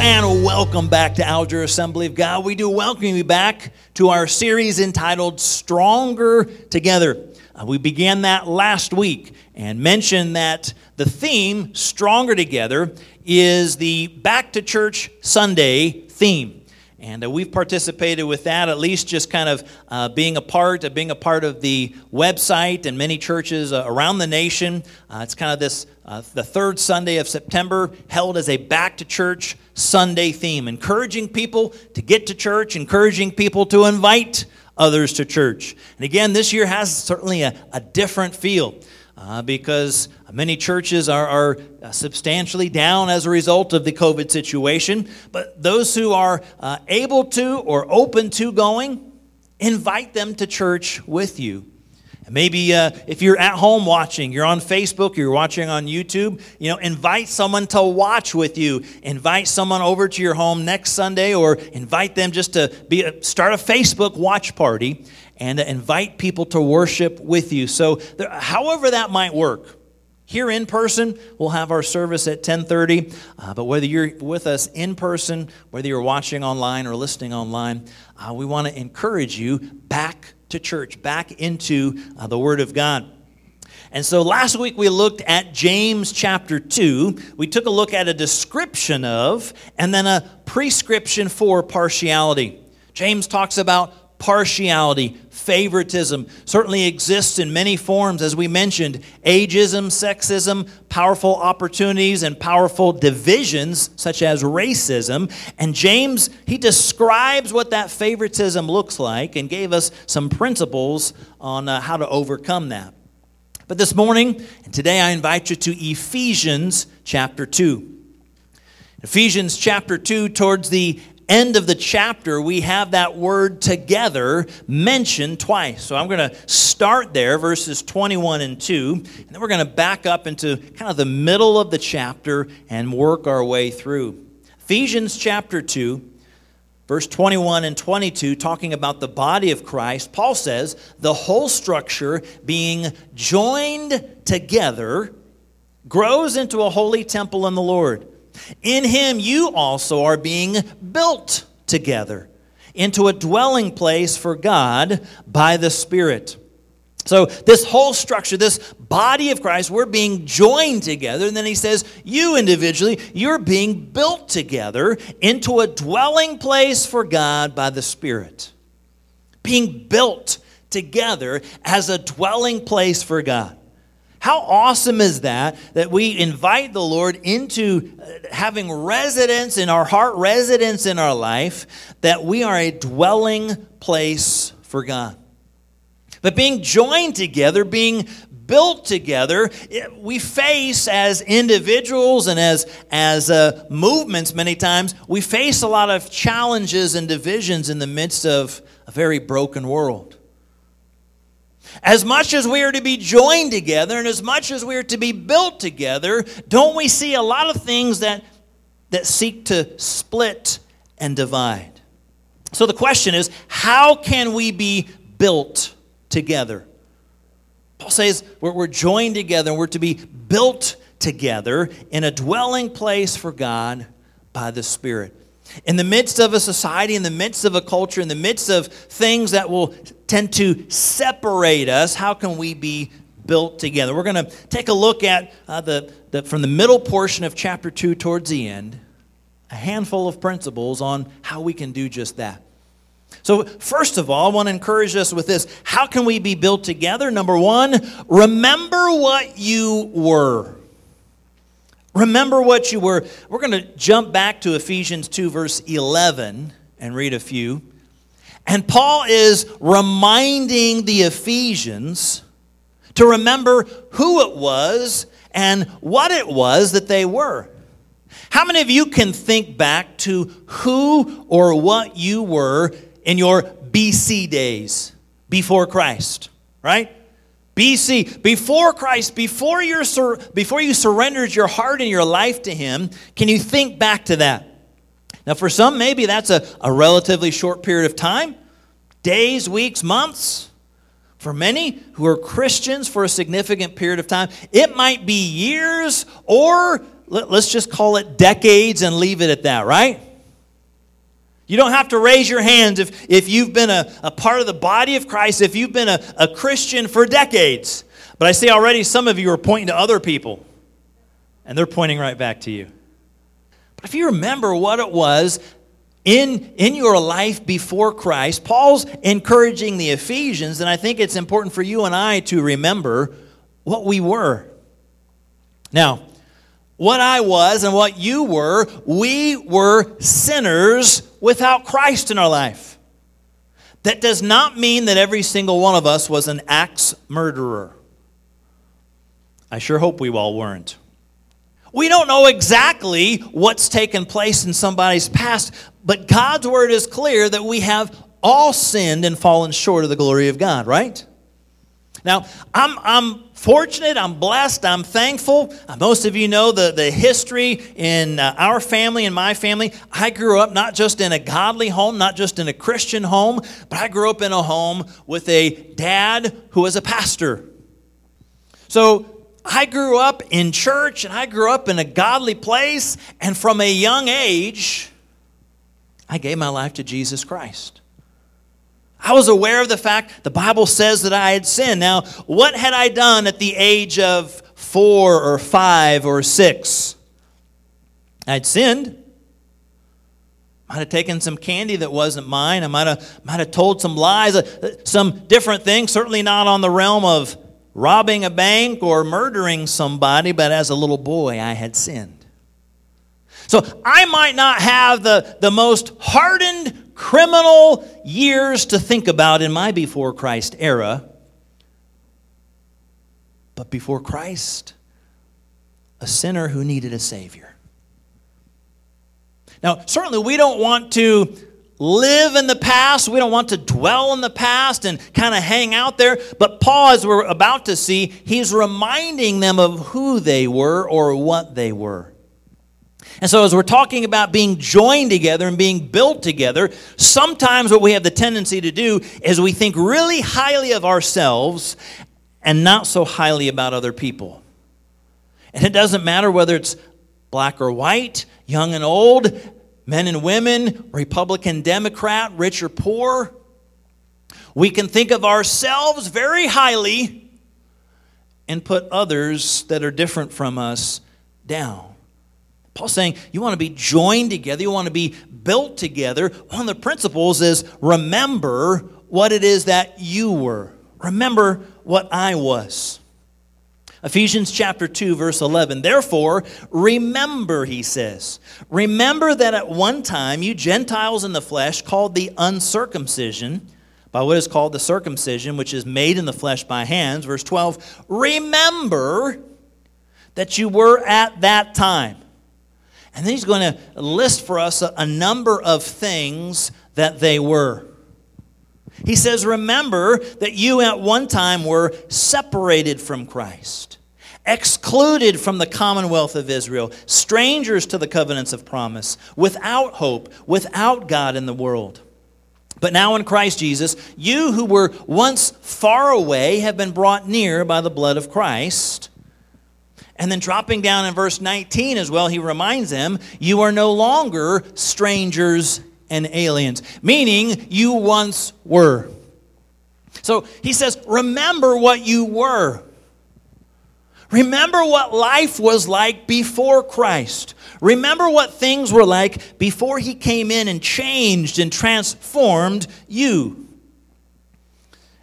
and welcome back to Alger Assembly of God. We do welcome you back to our series entitled Stronger Together. Uh, we began that last week and mentioned that the theme, Stronger Together, is the Back to Church Sunday theme. And uh, we've participated with that, at least just kind of uh, being a part, of being a part of the website and many churches uh, around the nation. Uh, it's kind of this, uh, the third Sunday of September, held as a back to church Sunday theme, encouraging people to get to church, encouraging people to invite others to church. And again, this year has certainly a, a different feel uh, because many churches are, are, substantially down as a result of the COVID situation. But those who are uh, able to or open to going, invite them to church with you. Maybe uh, if you're at home watching, you're on Facebook, you're watching on YouTube, you know, invite someone to watch with you. Invite someone over to your home next Sunday or invite them just to be a, start a Facebook watch party and invite people to worship with you. So, there, however that might work. Here in person, we'll have our service at 10:30. Uh, but whether you're with us in person, whether you're watching online or listening online, uh, we want to encourage you back to church, back into uh, the Word of God. And so last week we looked at James chapter 2. We took a look at a description of and then a prescription for partiality. James talks about partiality, favoritism certainly exists in many forms, as we mentioned ageism, sexism, powerful opportunities, and powerful divisions, such as racism. And James, he describes what that favoritism looks like and gave us some principles on uh, how to overcome that. But this morning and today, I invite you to Ephesians chapter 2. Ephesians chapter 2, towards the end of the chapter, we have that word together mentioned twice. So I'm going to start there, verses 21 and 2, and then we're going to back up into kind of the middle of the chapter and work our way through. Ephesians chapter 2, verse 21 and 22, talking about the body of Christ, Paul says, the whole structure being joined together grows into a holy temple in the Lord. In him you also are being built together into a dwelling place for God by the Spirit. So, this whole structure, this body of Christ, we're being joined together. And then he says, You individually, you're being built together into a dwelling place for God by the Spirit. Being built together as a dwelling place for God. How awesome is that? That we invite the Lord into uh, having residence in our heart, residence in our life, that we are a dwelling place for God. But being joined together, being built together, we face as individuals and as, as uh, movements many times, we face a lot of challenges and divisions in the midst of a very broken world. As much as we are to be joined together and as much as we are to be built together, don't we see a lot of things that, that seek to split and divide? So the question is how can we be built together? Paul says we're, we're joined together and we're to be built together in a dwelling place for God by the Spirit. In the midst of a society, in the midst of a culture, in the midst of things that will tend to separate us, how can we be built together? We're going to take a look at uh, the, the, from the middle portion of chapter 2 towards the end, a handful of principles on how we can do just that. So, first of all, I want to encourage us with this. How can we be built together? Number one, remember what you were. Remember what you were. We're going to jump back to Ephesians 2, verse 11, and read a few. And Paul is reminding the Ephesians to remember who it was and what it was that they were. How many of you can think back to who or what you were in your BC days before Christ, right? BC, before Christ, before, you sur- before you surrendered your heart and your life to Him, can you think back to that? Now, for some, maybe that's a, a relatively short period of time days, weeks, months. For many who are Christians for a significant period of time, it might be years or let, us just call it decades and leave it at that, right? You don't have to raise your hands if, if you've been a, a part of the body of Christ, if you've been a, a Christian for decades. But I see already some of you are pointing to other people, and they're pointing right back to you. But if you remember what it was in, in your life before Christ, Paul's encouraging the Ephesians, and I think it's important for you and I to remember what we were. Now, what I was and what you were, we were sinners without Christ in our life. That does not mean that every single one of us was an axe murderer. I sure hope we all weren't. We don't know exactly what's taken place in somebody's past, but God's word is clear that we have all sinned and fallen short of the glory of God, right? Now, I'm, I'm fortunate, I'm blessed, I'm thankful. Uh, most of you know the, the history in uh, our family and my family. I grew up not just in a godly home, not just in a Christian home, but I grew up in a home with a dad who was a pastor. So I grew up in church and I grew up in a godly place, and from a young age, I gave my life to Jesus Christ. I was aware of the fact the Bible says that I had sinned. Now, what had I done at the age of four or five or six? I'd sinned. Might have taken some candy that wasn't mine. I might have, might have told some lies, uh, some different things, certainly not on the realm of robbing a bank or murdering somebody, but as a little boy, I had sinned. So I might not have the, the most hardened criminal years to think about in my before Christ era. But before Christ, a sinner who needed a Savior. Now, certainly we don't want to live in the past. We don't want to dwell in the past and kind of hang out there. But Paul, as we're about to see, he's reminding them of who they were or what they were. And so, as we're talking about being joined together and being built together, sometimes what we have the tendency to do is we think really highly of ourselves and not so highly about other people. And it doesn't matter whether it's black or white, young and old, men and women, Republican, Democrat, rich or poor. We can think of ourselves very highly and put others that are different from us down. Paul's saying you want to be joined together, you want to be built together. One of the principles is remember what it is that you were. Remember what I was. Ephesians chapter 2, verse 11. Therefore, remember, he says, remember that at one time you Gentiles in the flesh, called the uncircumcision, by what is called the circumcision, which is made in the flesh by hands. Verse 12, remember that you were at that time and then he's going to list for us a, a number of things that they were. He says, Remember that you at one time were separated from Christ, excluded from the commonwealth of Israel, strangers to the covenants of promise, without hope, without God in the world. But now in Christ Jesus, you who were once far away have been brought near by the blood of Christ. And then dropping down in verse 19 as well, he reminds them, You are no longer strangers and aliens, meaning you once were. So he says, Remember what you were. Remember what life was like before Christ. Remember what things were like before he came in and changed and transformed you.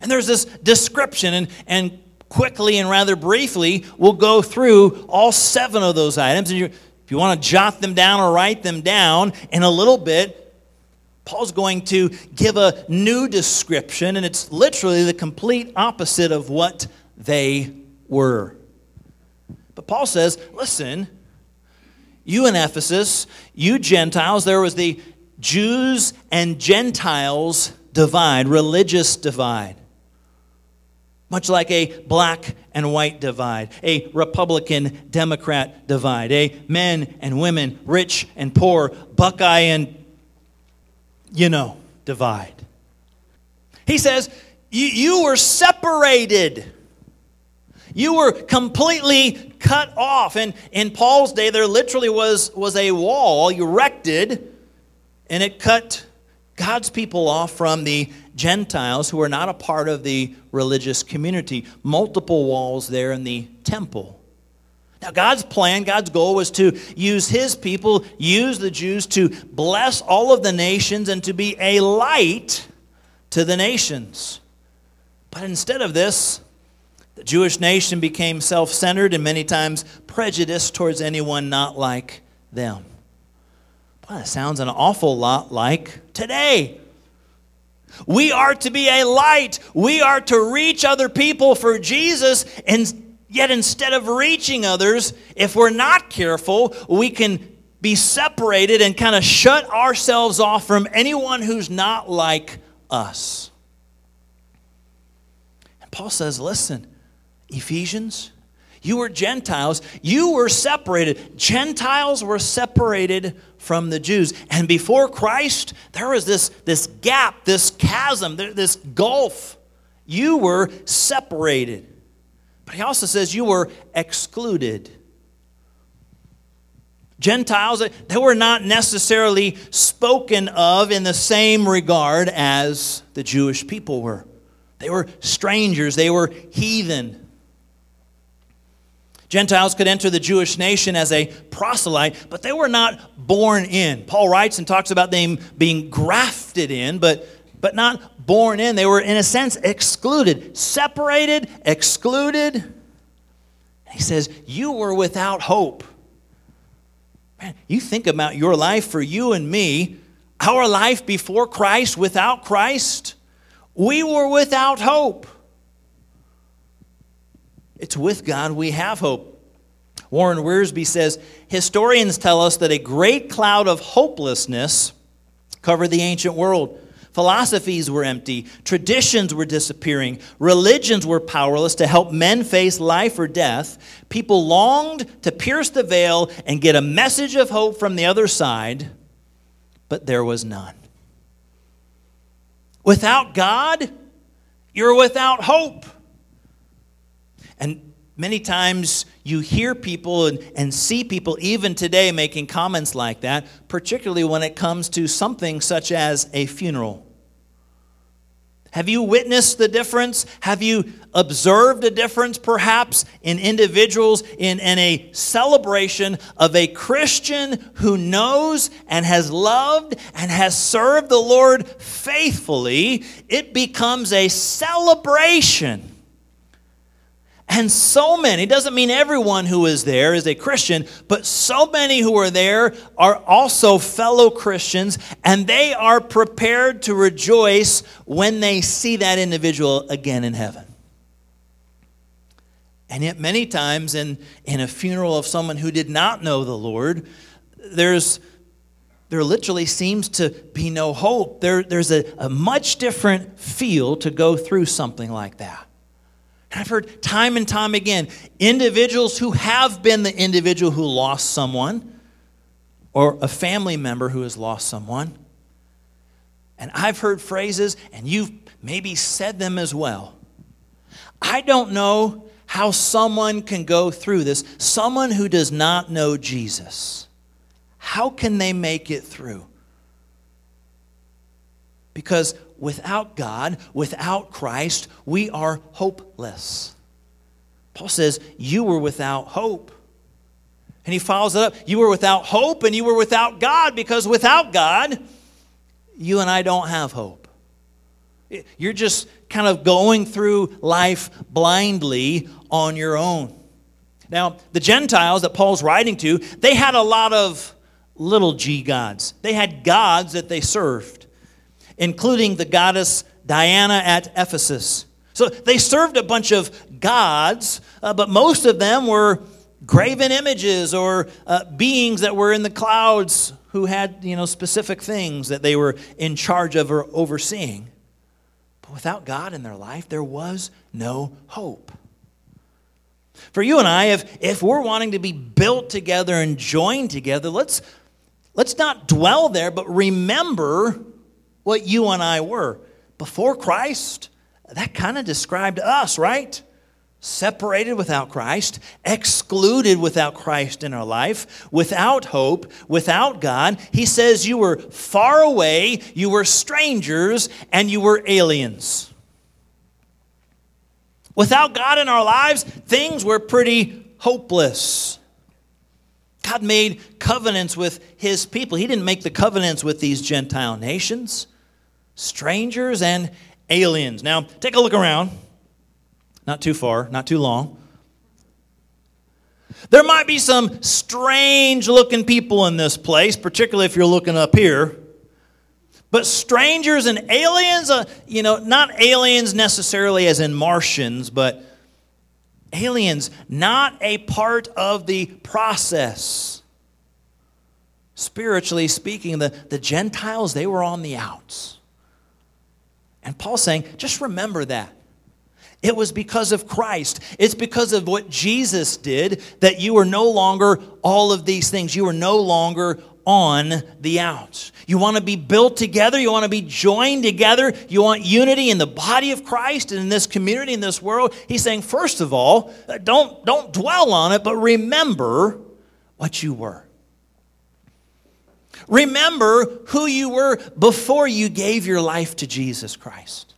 And there's this description, and, and quickly and rather briefly, we'll go through all seven of those items. And you, if you want to jot them down or write them down in a little bit, Paul's going to give a new description, and it's literally the complete opposite of what they were. But Paul says, listen, you in Ephesus, you Gentiles, there was the Jews and Gentiles divide, religious divide much like a black and white divide, a Republican Democrat divide, a men and women, rich and poor, Buckeye and, you know, divide. He says, You were separated. You were completely cut off. And in Paul's day, there literally was, was a wall erected, and it cut God's people off from the Gentiles who were not a part of the religious community. Multiple walls there in the temple. Now, God's plan, God's goal was to use his people, use the Jews to bless all of the nations and to be a light to the nations. But instead of this, the Jewish nation became self centered and many times prejudiced towards anyone not like them. Boy, that sounds an awful lot like today. We are to be a light. We are to reach other people for Jesus. And yet, instead of reaching others, if we're not careful, we can be separated and kind of shut ourselves off from anyone who's not like us. And Paul says, listen, Ephesians, you were Gentiles. You were separated. Gentiles were separated from the Jews. And before Christ, there was this, this gap, this chasm, this gulf. You were separated. But he also says you were excluded. Gentiles, they were not necessarily spoken of in the same regard as the Jewish people were. They were strangers, they were heathen. Gentiles could enter the Jewish nation as a proselyte, but they were not born in. Paul writes and talks about them being grafted in, but, but not born in. They were, in a sense, excluded, separated, excluded. He says, You were without hope. Man, you think about your life for you and me, our life before Christ, without Christ, we were without hope. It's with God we have hope. Warren Wiersbe says historians tell us that a great cloud of hopelessness covered the ancient world. Philosophies were empty, traditions were disappearing, religions were powerless to help men face life or death. People longed to pierce the veil and get a message of hope from the other side, but there was none. Without God, you're without hope. And many times you hear people and, and see people even today making comments like that, particularly when it comes to something such as a funeral. Have you witnessed the difference? Have you observed a difference perhaps in individuals in, in a celebration of a Christian who knows and has loved and has served the Lord faithfully? It becomes a celebration and so many, doesn't mean everyone who is there is a Christian, but so many who are there are also fellow Christians, and they are prepared to rejoice when they see that individual again in heaven. And yet, many times in, in a funeral of someone who did not know the Lord, there's there literally seems to be no hope. There, there's a, a much different feel to go through something like that. I've heard time and time again individuals who have been the individual who lost someone or a family member who has lost someone. And I've heard phrases, and you've maybe said them as well. I don't know how someone can go through this. Someone who does not know Jesus, how can they make it through? Because without God, without Christ, we are hopeless. Paul says, You were without hope. And he follows it up You were without hope and you were without God because without God, you and I don't have hope. You're just kind of going through life blindly on your own. Now, the Gentiles that Paul's writing to, they had a lot of little g gods. They had gods that they served including the goddess Diana at Ephesus. So they served a bunch of gods, uh, but most of them were graven images or uh, beings that were in the clouds who had you know specific things that they were in charge of or overseeing. But without God in their life, there was no hope. For you and I, if, if we're wanting to be built together and joined together, let's, let's not dwell there, but remember what you and I were. Before Christ, that kind of described us, right? separated without Christ, excluded without Christ in our life, without hope, without God. He says you were far away, you were strangers, and you were aliens. Without God in our lives, things were pretty hopeless. God made covenants with his people. He didn't make the covenants with these Gentile nations, strangers and aliens. Now, take a look around. Not too far, not too long. There might be some strange looking people in this place, particularly if you're looking up here. But strangers and aliens, uh, you know, not aliens necessarily as in Martians, but aliens, not a part of the process. Spiritually speaking, the, the Gentiles, they were on the outs. And Paul's saying, just remember that. It was because of Christ. It's because of what Jesus did that you are no longer all of these things. You are no longer on the outs. You want to be built together. You want to be joined together. You want unity in the body of Christ and in this community, in this world. He's saying, first of all, don't, don't dwell on it, but remember what you were. Remember who you were before you gave your life to Jesus Christ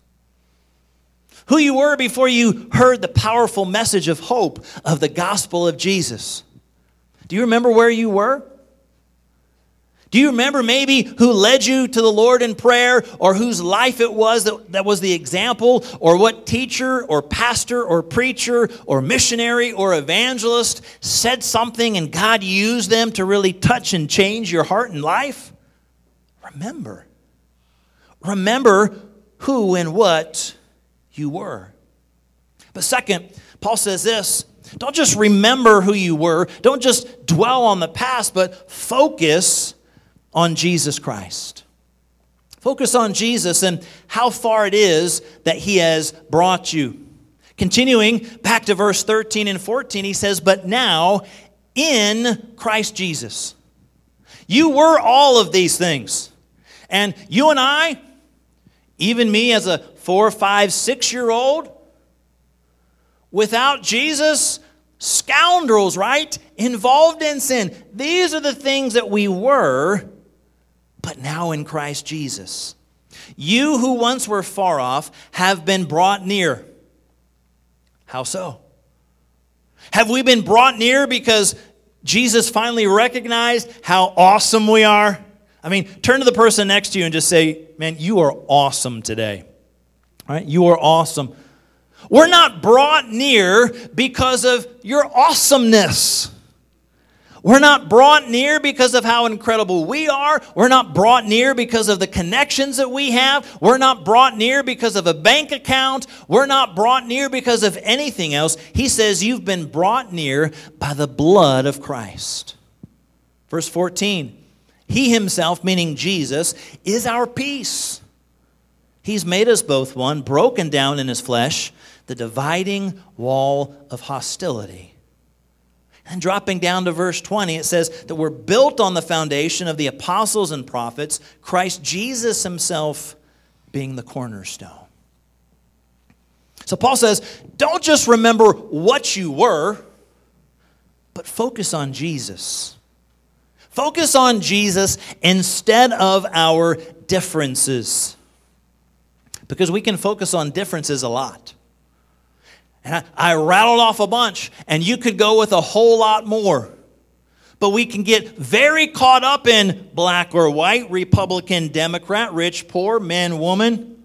who you were before you heard the powerful message of hope of the gospel of Jesus. Do you remember where you were? Do you remember maybe who led you to the Lord in prayer or whose life it was that, that was the example or what teacher or pastor or preacher or missionary or evangelist said something and God used them to really touch and change your heart and life? Remember. Remember who and what you were. But second, Paul says this don't just remember who you were, don't just dwell on the past, but focus on Jesus Christ. Focus on Jesus and how far it is that he has brought you. Continuing back to verse 13 and 14, he says, But now in Christ Jesus. You were all of these things. And you and I, even me as a four, five, six year old, without Jesus, scoundrels, right? Involved in sin. These are the things that we were, but now in Christ Jesus. You who once were far off have been brought near. How so? Have we been brought near because Jesus finally recognized how awesome we are? I mean, turn to the person next to you and just say, Man, you are awesome today. Right? You are awesome. We're not brought near because of your awesomeness. We're not brought near because of how incredible we are. We're not brought near because of the connections that we have. We're not brought near because of a bank account. We're not brought near because of anything else. He says, You've been brought near by the blood of Christ. Verse 14 He himself, meaning Jesus, is our peace He's made us both one, broken down in his flesh, the dividing wall of hostility. And dropping down to verse 20, it says that we're built on the foundation of the apostles and prophets, Christ Jesus himself being the cornerstone. So Paul says, don't just remember what you were, but focus on Jesus. Focus on Jesus instead of our differences because we can focus on differences a lot. And I, I, rattled off a bunch, and you could go with a whole lot more. But we can get very caught up in black or white, Republican, Democrat, rich, poor, man, woman,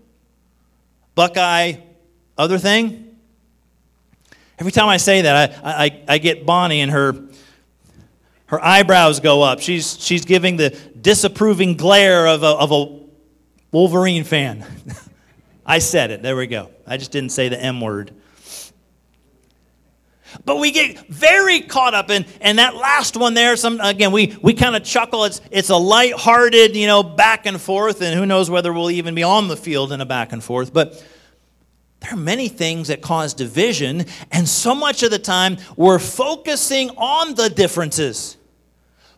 Buckeye, other thing. Every time I say that, I, I, I get Bonnie and her, her eyebrows go up. She's, she's giving the disapproving glare of a, of a Wolverine fan. I said it. There we go. I just didn't say the M word. But we get very caught up in, and that last one there, some again, we, we kind of chuckle. It's it's a light-hearted, you know, back and forth, and who knows whether we'll even be on the field in a back and forth. But there are many things that cause division, and so much of the time we're focusing on the differences.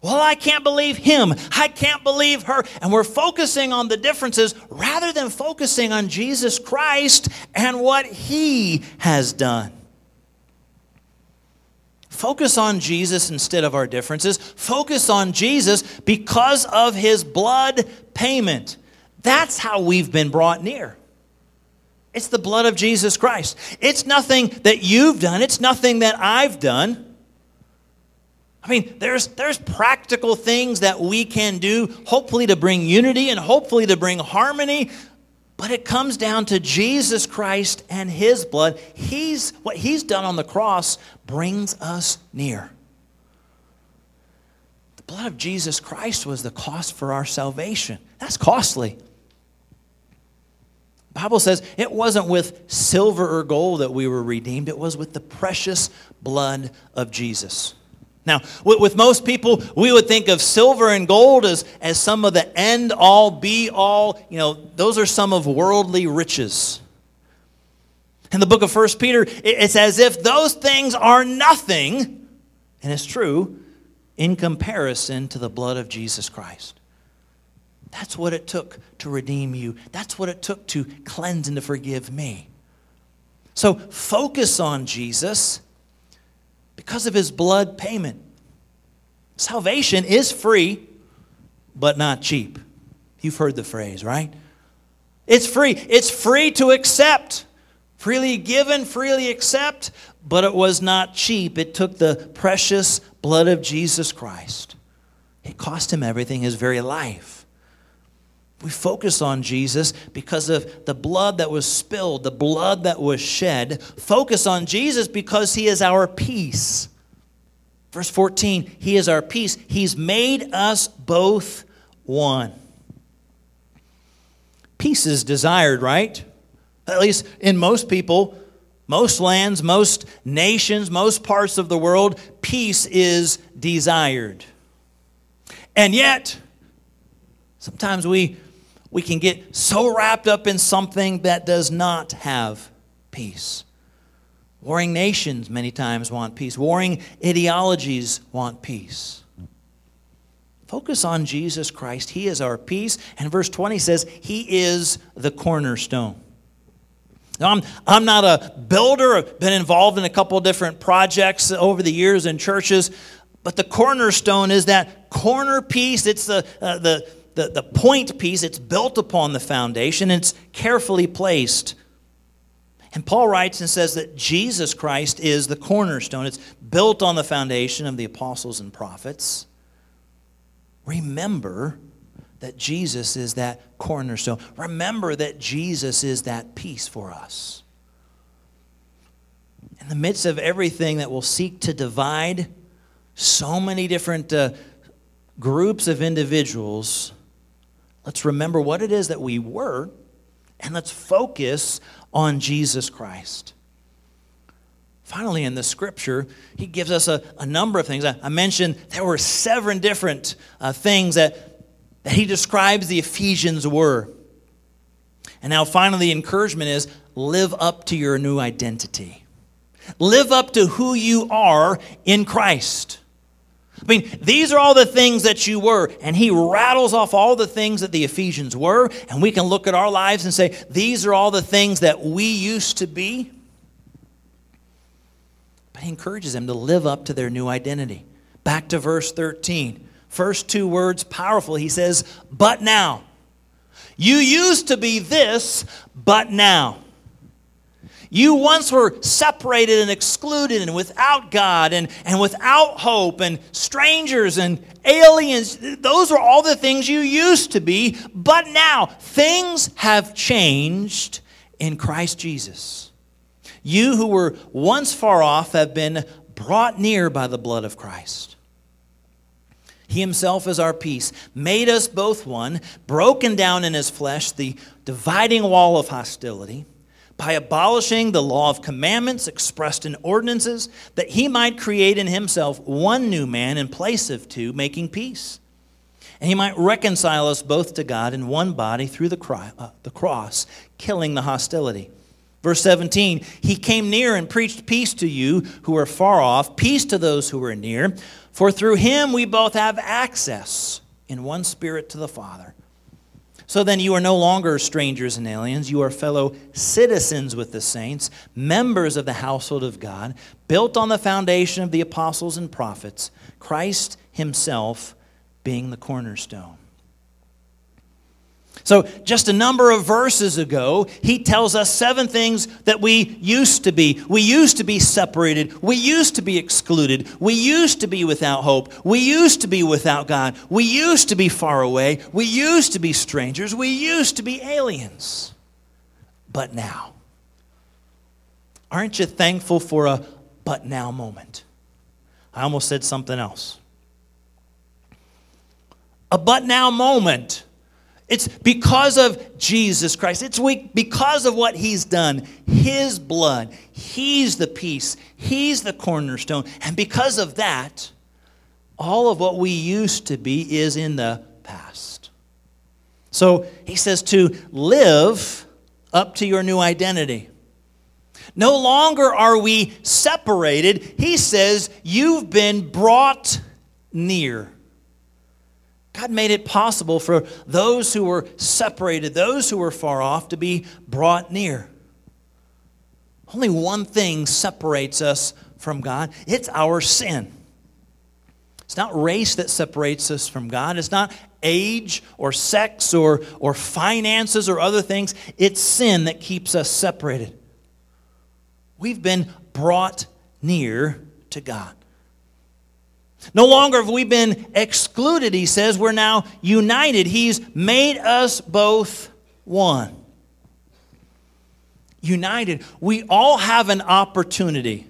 Well, I can't believe him. I can't believe her. And we're focusing on the differences rather than focusing on Jesus Christ and what he has done. Focus on Jesus instead of our differences. Focus on Jesus because of his blood payment. That's how we've been brought near. It's the blood of Jesus Christ. It's nothing that you've done, it's nothing that I've done. I mean, there's, there's practical things that we can do, hopefully to bring unity and hopefully to bring harmony. But it comes down to Jesus Christ and his blood. He's, what he's done on the cross brings us near. The blood of Jesus Christ was the cost for our salvation. That's costly. The Bible says it wasn't with silver or gold that we were redeemed, it was with the precious blood of Jesus. Now, with most people, we would think of silver and gold as, as some of the end all, be all. You know, those are some of worldly riches. In the book of First Peter, it's as if those things are nothing, and it's true, in comparison to the blood of Jesus Christ. That's what it took to redeem you. That's what it took to cleanse and to forgive me. So focus on Jesus because of his blood payment. Salvation is free, but not cheap. You've heard the phrase, right? It's free. It's free to accept. Freely given, freely accept, but it was not cheap. It took the precious blood of Jesus Christ. It cost him everything, his very life. We focus on Jesus because of the blood that was spilled, the blood that was shed. Focus on Jesus because he is our peace. Verse 14, he is our peace. He's made us both one. Peace is desired, right? At least in most people, most lands, most nations, most parts of the world, peace is desired. And yet, sometimes we we can get so wrapped up in something that does not have peace. Warring nations many times want peace, warring ideologies want peace. Focus on Jesus Christ. He is our peace. And verse 20 says, He is the cornerstone. Now, I'm, I'm not a builder. I've been involved in a couple different projects over the years in churches. But the cornerstone is that corner piece. It's the, uh, the, the, the point piece, it's built upon the foundation, it's carefully placed. And Paul writes and says that Jesus Christ is the cornerstone. It's built on the foundation of the apostles and prophets. Remember that Jesus is that cornerstone. Remember that Jesus is that peace for us. In the midst of everything that will seek to divide so many different uh, groups of individuals, Let's remember what it is that we were, and let's focus on Jesus Christ. Finally, in the scripture, he gives us a, a number of things. I, I, mentioned there were seven different uh, things that, that he describes the Ephesians were. And now, finally, the encouragement is live up to your new identity. Live up to who you are in Christ. I mean, these are all the things that you were. And he rattles off all the things that the Ephesians were. And we can look at our lives and say, these are all the things that we used to be. But he encourages them to live up to their new identity. Back to verse 13. First two words, powerful. He says, but now. You used to be this, but now. You once were separated and excluded and without God and, and without hope and strangers and aliens. Those were all the things you used to be. But now things have changed in Christ Jesus. You who were once far off have been brought near by the blood of Christ. He himself is our peace, made us both one, broken down in his flesh the dividing wall of hostility by abolishing the law of commandments expressed in ordinances, that he might create in himself one new man in place of two, making peace. And he might reconcile us both to God in one body through the, cry, uh, the cross, killing the hostility. Verse 17, he came near and preached peace to you who are far off, peace to those who are near. For through him we both have access in one spirit to the Father. So then you are no longer strangers and aliens. You are fellow citizens with the saints, members of the household of God, built on the foundation of the apostles and prophets, Christ himself being the cornerstone. So, just a number of verses ago, he tells us seven things that we used to be. We used to be separated. We used to be excluded. We used to be without hope. We used to be without God. We used to be far away. We used to be strangers. We used to be aliens. But now, aren't you thankful for a but now moment? I almost said something else. A but now moment it's because of Jesus Christ. It's because of what he's done. His blood. He's the peace. He's the cornerstone. And because of that, all of what we used to be is in the past. So he says to live up to your new identity. No longer are we separated. He says you've been brought near. God made it possible for those who were separated, those who were far off, to be brought near. Only one thing separates us from God it's our sin. It's not race that separates us from God. It's not age or sex or, or finances or other things. It's sin that keeps us separated. We've been brought near to God. No longer have we been excluded, he says. We're now united. He's made us both one. United. We all have an opportunity.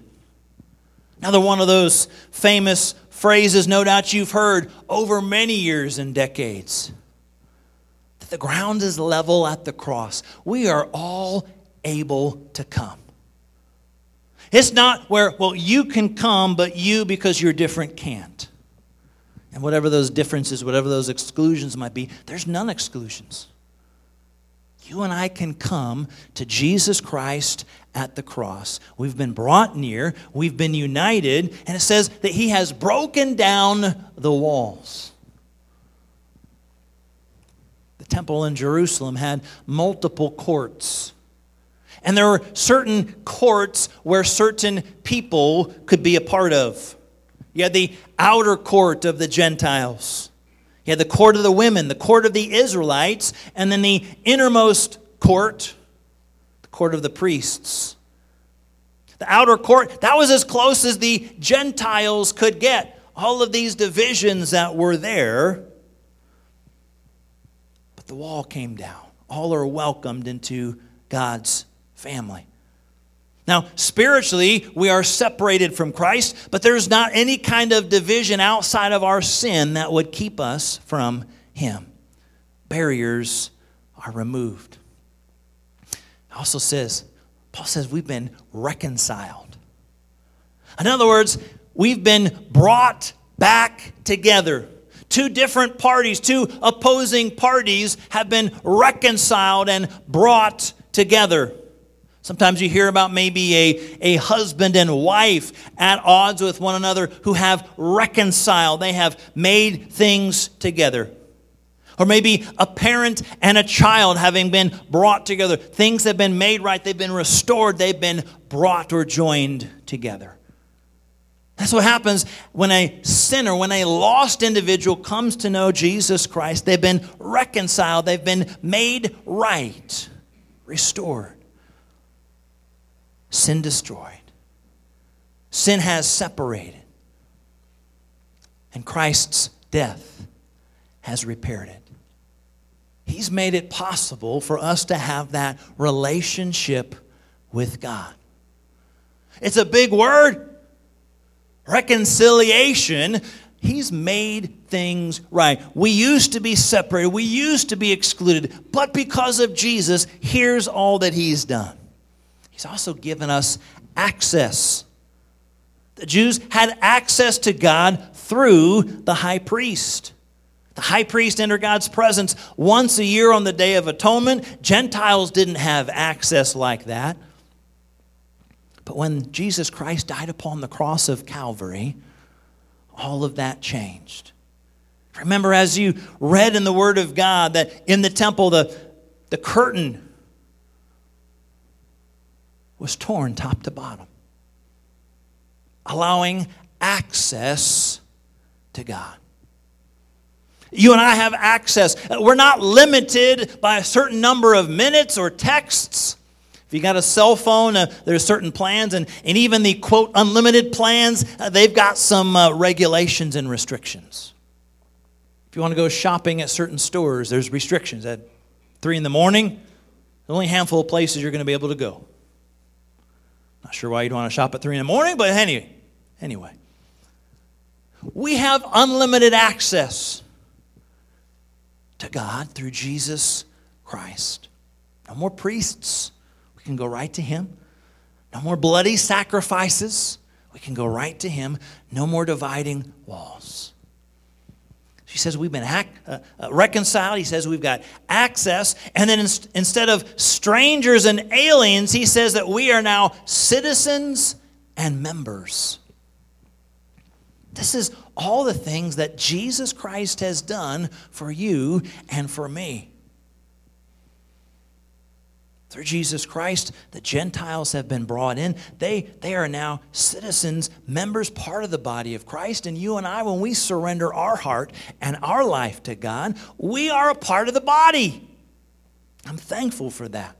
Another one of those famous phrases, no doubt you've heard over many years and decades. That the ground is level at the cross. We are all able to come. It's not where, well, you can come, but you, because you're different, can't. And whatever those differences, whatever those exclusions might be, there's none exclusions. You and I can come to Jesus Christ at the cross. We've been brought near, we've been united, and it says that He has broken down the walls. The temple in Jerusalem had multiple courts. And there were certain courts where certain people could be a part of. You had the outer court of the Gentiles. You had the court of the women, the court of the Israelites, and then the innermost court, the court of the priests. The outer court, that was as close as the Gentiles could get. All of these divisions that were there. But the wall came down. All are welcomed into God's family. Now, spiritually, we are separated from Christ, but there's not any kind of division outside of our sin that would keep us from Him. Barriers are removed. It also says, Paul says, we've been reconciled. In other words, we've been brought back together. Two different parties, two opposing parties have been reconciled and brought together. Sometimes you hear about maybe a, a husband and wife at odds with one another who have reconciled, they have made things together. Or maybe a parent and a child having been brought together. Things have been made right, they've been restored, they've been brought or joined together. That's what happens when a sinner, when a lost individual comes to know Jesus Christ. They've been reconciled, they've been made right, restored sin destroyed. Sin has separated. And Christ's death has repaired it. He's made it possible for us to have that relationship with God. It's a big word. Reconciliation. He's made things right. We used to be separated, we used to be excluded, but because of Jesus, here's all that He's done. He's also given us access. The Jews had access to God through the high priest. The high priest entered God's presence once a year on the Day of Atonement. Gentiles didn't have access like that. But when Jesus Christ died upon the cross of Calvary, all of that changed. Remember, as you read in the Word of God, that in the temple, the, the curtain was torn top to bottom, allowing access to God. You and I have access. We're not limited by a certain number of minutes or texts. If you got a cell phone, uh, there's certain plans, and, and even the quote unlimited plans, uh, they've got some uh, regulations and restrictions. If you want to go shopping at certain stores, there's restrictions. At 3 in the morning, only handful of places you're going to be able to go. Not sure why you'd want to shop at 3 in the morning, but anyway, anyway. We have unlimited access to God through Jesus Christ. No more priests. We can go right to Him. No more bloody sacrifices. We can go right to Him. No more dividing walls. He says we've been uh, uh, reconciled. He says we've got access. And then in, instead of strangers and aliens, he says that we are now citizens and members. This is all the things that Jesus Christ has done for you and for me. Through Jesus Christ, the Gentiles have been brought in. They, they are now citizens, members, part of the body of Christ. And you and I, when we surrender our heart and our life to God, we are a part of the body. I'm thankful for that.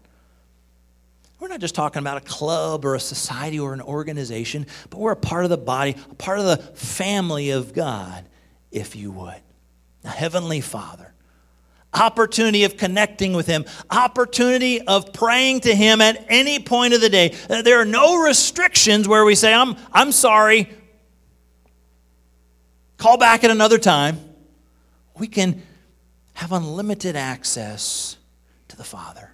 We're not just talking about a club or a society or an organization, but we're a part of the body, a part of the family of God, if you would. The Heavenly Father opportunity of connecting with Him, opportunity of praying to Him at any point of the day. Uh, there are no restrictions where we say, I'm, I'm sorry, call back at another time. We can have unlimited access to the Father.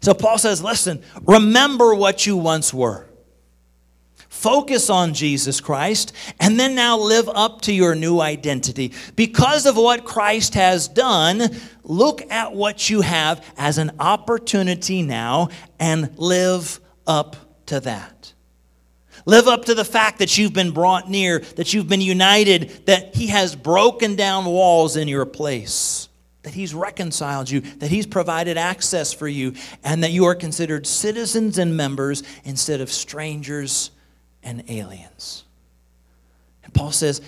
So Paul says, listen, remember what you once were. Focus on Jesus Christ, and then now live up to your new identity. Because of what Christ has done, look at what you have as an opportunity now and live up to that. Live up to the fact that you've been brought near, that you've been united, that He has broken down walls in your place, that He's reconciled you, that He's provided access for you, and that you are considered citizens and members instead of strangers and aliens. And Paul says,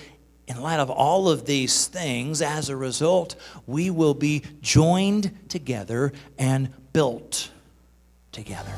in light of all of these things, as a result, we will be joined together and built together.